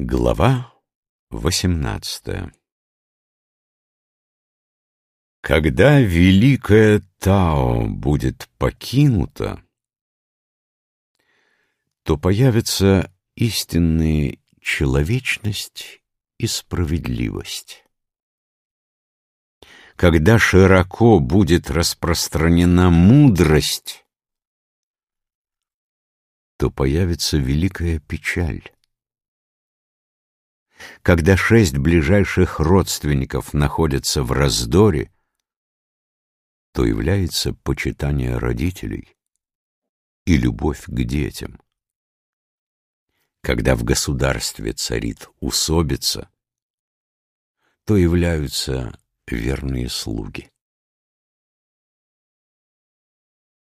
Глава восемнадцатая Когда великое Тао будет покинуто, то появятся истинные человечность и справедливость. Когда широко будет распространена мудрость, то появится великая печаль. Когда шесть ближайших родственников находятся в раздоре, то является почитание родителей и любовь к детям. Когда в государстве царит усобица, то являются верные слуги.